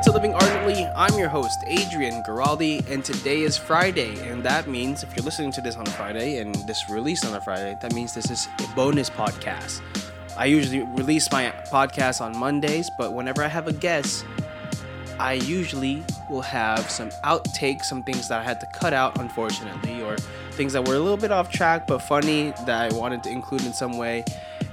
welcome to Living Ardently. I'm your host, Adrian Giraldi, and today is Friday. And that means if you're listening to this on a Friday and this released on a Friday, that means this is a bonus podcast. I usually release my podcast on Mondays, but whenever I have a guest, I usually will have some outtakes, some things that I had to cut out, unfortunately, or things that were a little bit off track but funny that I wanted to include in some way.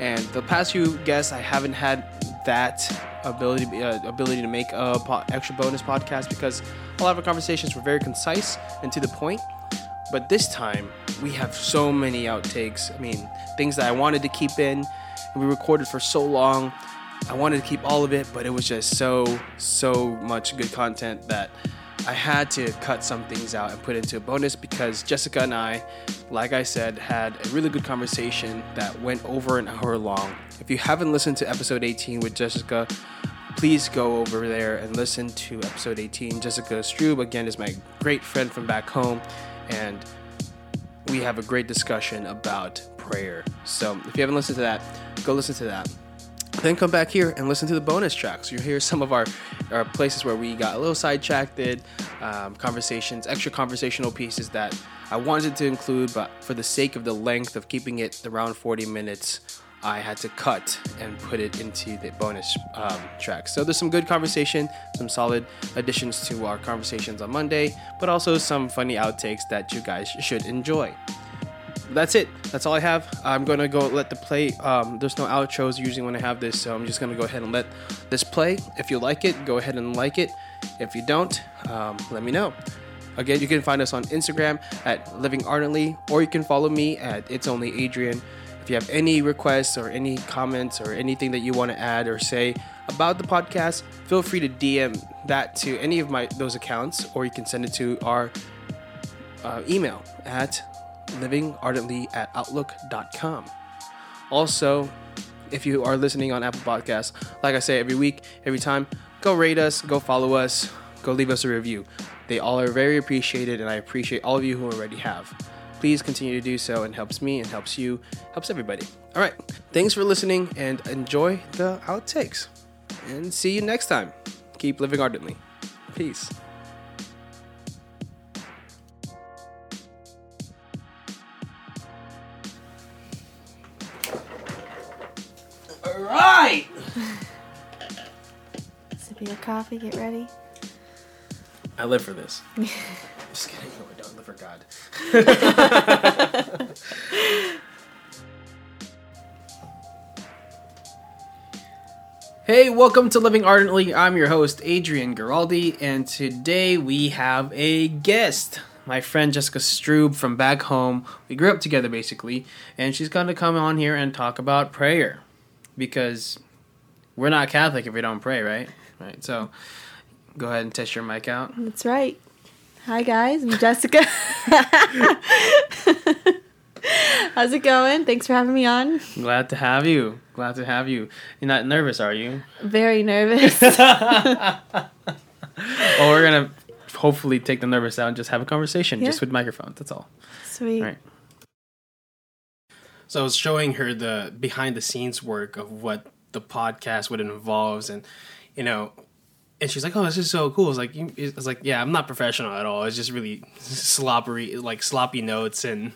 And the past few guests, I haven't had that ability uh, ability to make a po- extra bonus podcast because a lot of our conversations were very concise and to the point. But this time, we have so many outtakes. I mean, things that I wanted to keep in, we recorded for so long. I wanted to keep all of it, but it was just so, so much good content that I had to cut some things out and put into a bonus because Jessica and I, like I said, had a really good conversation that went over an hour long. If you haven't listened to episode 18 with Jessica, please go over there and listen to episode 18. Jessica Strube, again, is my great friend from back home, and we have a great discussion about prayer. So if you haven't listened to that, go listen to that. Then come back here and listen to the bonus tracks. You'll hear some of our, our places where we got a little sidetracked, um, conversations, extra conversational pieces that I wanted to include, but for the sake of the length of keeping it around 40 minutes, I had to cut and put it into the bonus um, track. So there's some good conversation, some solid additions to our conversations on Monday, but also some funny outtakes that you guys should enjoy that's it. That's all I have. I'm gonna go let the play. Um, there's no outros usually when I have this, so I'm just gonna go ahead and let this play. If you like it, go ahead and like it. If you don't, um, let me know. Again, you can find us on Instagram at Living Ardently, or you can follow me at It's Only Adrian. If you have any requests or any comments or anything that you want to add or say about the podcast, feel free to DM that to any of my those accounts, or you can send it to our uh, email at livingardently at outlook.com. Also, if you are listening on Apple Podcasts, like I say every week, every time, go rate us, go follow us, go leave us a review. They all are very appreciated, and I appreciate all of you who already have. Please continue to do so, and helps me and helps you, helps everybody. All right, thanks for listening, and enjoy the outtakes. And see you next time. Keep living ardently. Peace. All right. Sip your coffee, get ready. I live for this. Just kidding. No, I don't live for God. hey, welcome to Living Ardently. I'm your host, Adrian Giraldi, and today we have a guest. My friend Jessica Strube from back home. We grew up together basically, and she's going to come on here and talk about prayer because we're not Catholic if we don't pray, right? Right. So go ahead and test your mic out. That's right. Hi, guys. I'm Jessica. How's it going? Thanks for having me on. Glad to have you. Glad to have you. You're not nervous, are you? Very nervous. well, we're gonna hopefully take the nervous out and just have a conversation, Yeah. just with microphones. That's all. Sweet. Right. So I was showing her the behind the scenes work of what the podcast would involves, and you know, and she's like, "Oh, this is so cool." It's like, you, "I like, yeah, I'm not professional at all. It's just really sloppy, like sloppy notes and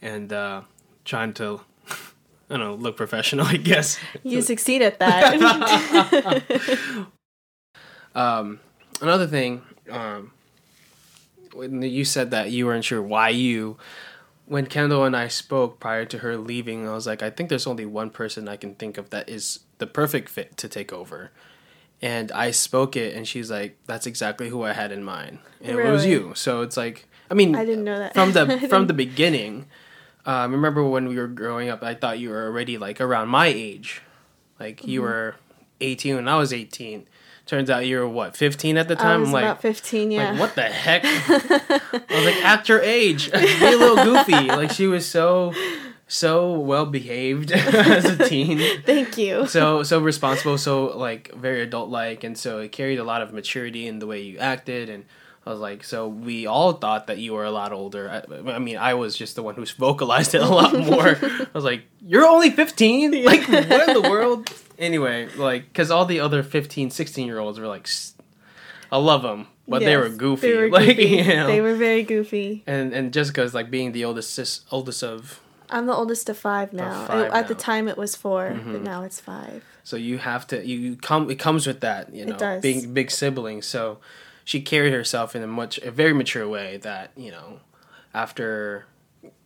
and uh, trying to." I don't know, look professional, I guess. You succeed at that. Um, another thing, um, when you said that you weren't sure why you, when Kendall and I spoke prior to her leaving, I was like, I think there's only one person I can think of that is the perfect fit to take over. And I spoke it, and she's like, "That's exactly who I had in mind." And it was you. So it's like, I mean, I didn't know that. from the from the beginning. Um, remember when we were growing up? I thought you were already like around my age, like you Mm-hmm. were eighteen when I was eighteen. Turns out you were what fifteen at the time. I was I'm like, about 15, yeah. like what the heck? I was like, act your age, be a little goofy. Like she was so so well behaved as a teen Thank you. so so responsible so like very adult like and so it carried a lot of maturity in the way you acted and i was like so we all thought that you were a lot older i, I mean i was just the one who vocalized it a lot more i was like you're only 15 like what in the world anyway like because all the other 15 16 year olds were like s- I love them, but they were goofy. They were like goofy. you know, They were very goofy. and and Jessica's like being the oldest sis, oldest of, I'm the oldest of five now. five At the time, it was 4 Mhm. but now it's five. so you have to you come. It comes with that, you It know, does. being big siblings. So she carried herself in a much a very mature way. That you know, after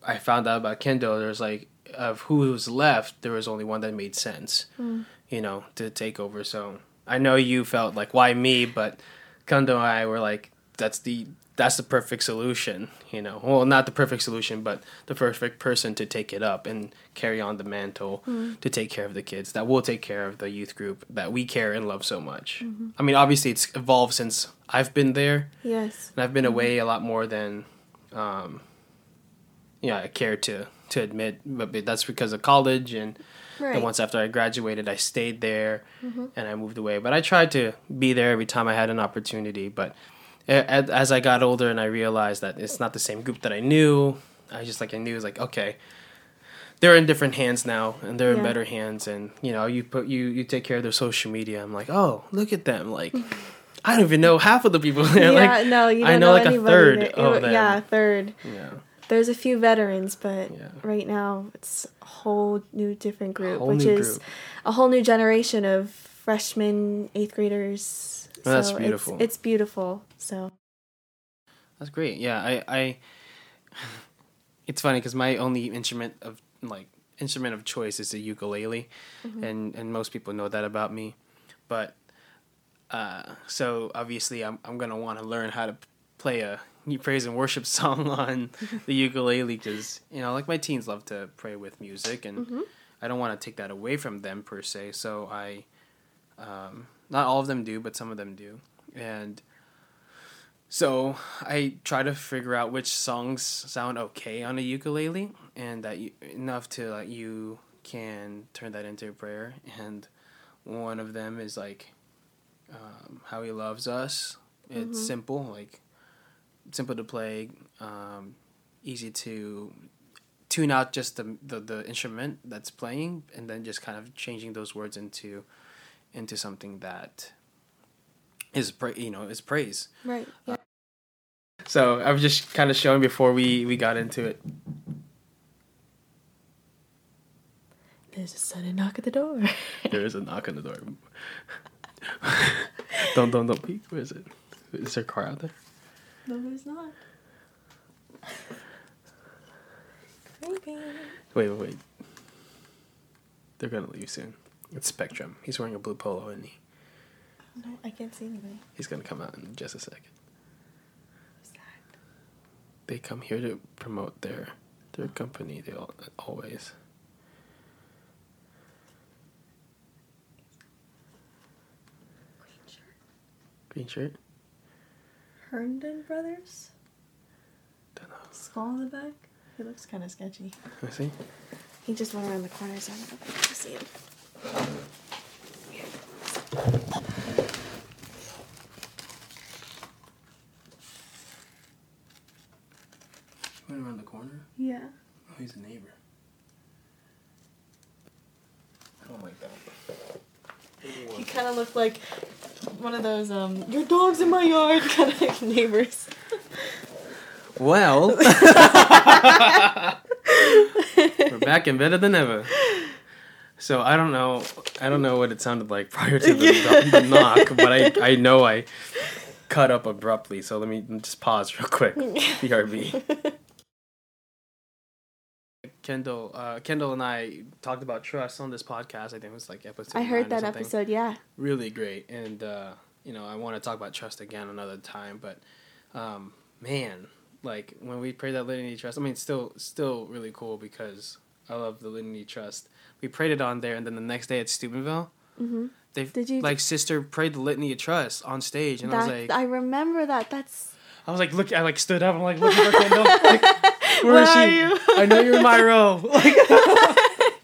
I found out about Kendall, there's like of who was left, there was only one that made sense. Mm. You know, to take over. So I know you felt like why me, but Kendall and I were like, that's the that's the perfect solution. You know, well, not the perfect solution, but the perfect person to take it up and carry on the mantle to take care of the kids. That will take care of the youth group that we care and love so much. I mean, obviously, it's evolved since I've been there, Yes. and I've been away a lot more than, um, yeah, I care to to admit. But that's because of college and Right. and once after I graduated, I stayed there mm-hmm. and I moved away. But I tried to be there every time I had an opportunity. But as I got older and I realized that it's not the same group that I knew, I just like I knew it was like okay, they're in different hands now and they're in better hands. And you know, you put you you take care of their social media. I'm like, oh, look at them, like. I don't even know half of the people there. yeah, like, no, you don't I know, know like, a third of them. Yeah, a third. yeah, There's a few veterans, but Yeah. right now it's a whole new different group, which is group. a whole new generation of freshmen, eighth graders. Well, that's So it's- beautiful. It's, beautiful. So That's great. Yeah, I, I it's funny because my only instrument of like instrument of choice is the ukulele, and and most people know that about me, but uh, so obviously I'm I'm gonna want to learn how to play a praise and worship song on the ukulele because you know like my teens love to pray with music and I don't want to take that away from them per se. So I, um, not all of them do, but some of them do, and so I try to figure out which songs sound okay on a ukulele, and that you, enough to like you can turn that into a prayer. And one of them is like um, "How He Loves Us." It's Mhm. simple, like simple to play, um, easy to tune out just the, the the instrument that's playing, and then just kind of changing those words into into something that is pra- you know is praise. right, yeah. So I was just kind of showing before we we got into it. There's a sudden knock at the door. There is a knock on the door. don't don't don't peek. Where is it? Is there a car out there? No, there's not. Creepy. Wait wait wait. They're gonna leave soon. It's Spectrum. He's wearing a blue polo, and he No, I can't see anybody. he's gonna come out in just a second. Who's that? They come here to promote their their company. They all, always. Green shirt. Green shirt. Herndon Brothers? Don't know. Skull in the back? He looks kind of sketchy. Me see. He just went around the corner, so I don't know if I can see him. Went around the corner. Yeah. Oh, he's a neighbor. I don't like that. He kind of looked like one of those, um, your dog's in my yard kind of like neighbors. Well, we're back and better than ever. So I don't know. I don't know what it sounded like prior to the, the knock, but I I know I cut up abruptly. So let me just pause real quick. BRB. Kendall, uh, Kendall and I talked about trust on this podcast. I think it was like episode. I heard that episode, yeah. really great and uh, you know i want to talk about trust again another time but um, man like when we prayed that litany trust i mean still still really cool because i love the litany trust we prayed it on there and then the next day at steubenville Mm-hmm. they Did you- like sister prayed the litany of trust on stage and i was like I remember that. That's. i was like look i like stood up i'm like looking for kendall like, where Where is are she you? I know you're in my row like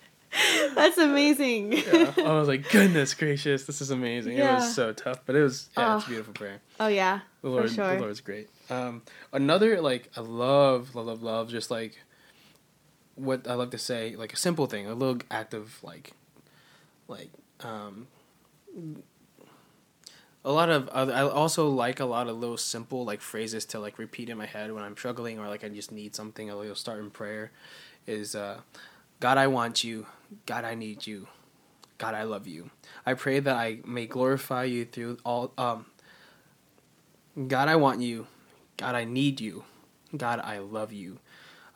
That's amazing. yeah. i was like goodness gracious this is amazing it was so tough but it was yeah, it's a Oh. beautiful prayer oh, yeah. The Lord, sure. the Lord's great. Um, another like I love, love, love, love. Just like what I love to say, like a simple thing, a little act of like, like um, a lot of I also like a lot of little simple like phrases to like repeat in my head when I'm struggling or like I just need something. I'll start in prayer. Is uh, God, I want you. God, I need you. God, I love you. I pray that I may glorify you through all. Um, God, I want you. God, I need you. God, I love you.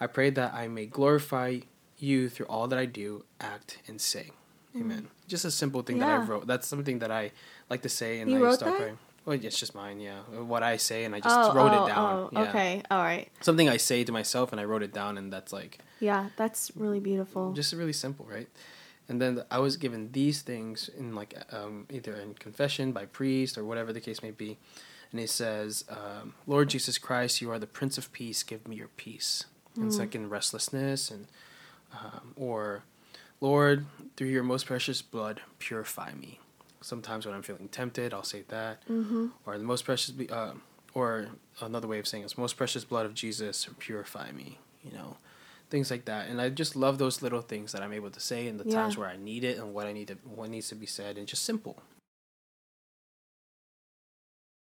I pray that I may glorify you through all that I do, act, and say. Amen. Mm. Just a simple thing yeah. that I wrote. That's something that I like to say, and you I start that? praying. Well, it's just mine, yeah. What I say, and I just oh, wrote oh, it down. Oh, yeah. Okay, all right. Something I say to myself, and I wrote it down, and that's like. Yeah, that's really beautiful. Just really simple, right? And then I was given these things in like um, either in confession by priest or whatever the case may be, and he says, um, "Lord Jesus Christ, you are the Prince of Peace. Give me your peace." Mm. And it's like in restlessness, and um, or Lord, through your most precious blood, purify me. Sometimes when I'm feeling tempted, I'll say that. Mm-hmm. Or the most precious, uh, or another way of saying it is most precious blood of Jesus, purify me. You know, things like that. And I just love those little things that I'm able to say in the yeah. times where I need it and what I need to, what needs to be said, and just simple.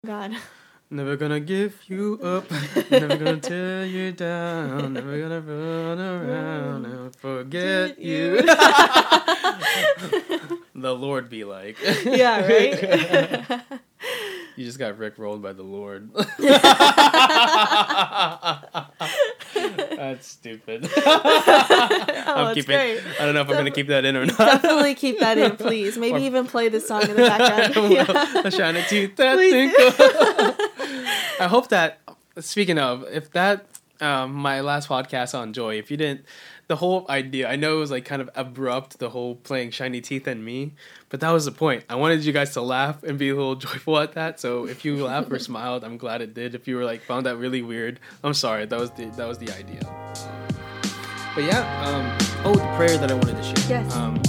God. Never gonna give you up, never gonna tear you down, never gonna run around mm. and forget you. the Lord be like. Yeah, right? you just got Rick rolled by the Lord. That's stupid. oh, I'm keeping. Great. I don't know if I'm gonna keep that in or not. Definitely keep that in, please. Maybe or, even play the song in the background. yeah. Shiny teeth that tinkle. I hope that. Speaking of, if that um, my last podcast on Joy, if you didn't, the whole idea, I know it was like kind of abrupt, the whole playing shiny teeth and me, but that was the point. I wanted you guys to laugh and be a little joyful at that. So if you laughed or smiled, I'm glad it did. If you were like found that really weird, I'm sorry. That was the that was the idea. But yeah, um, oh, the prayer that I wanted to share. Yes. Um,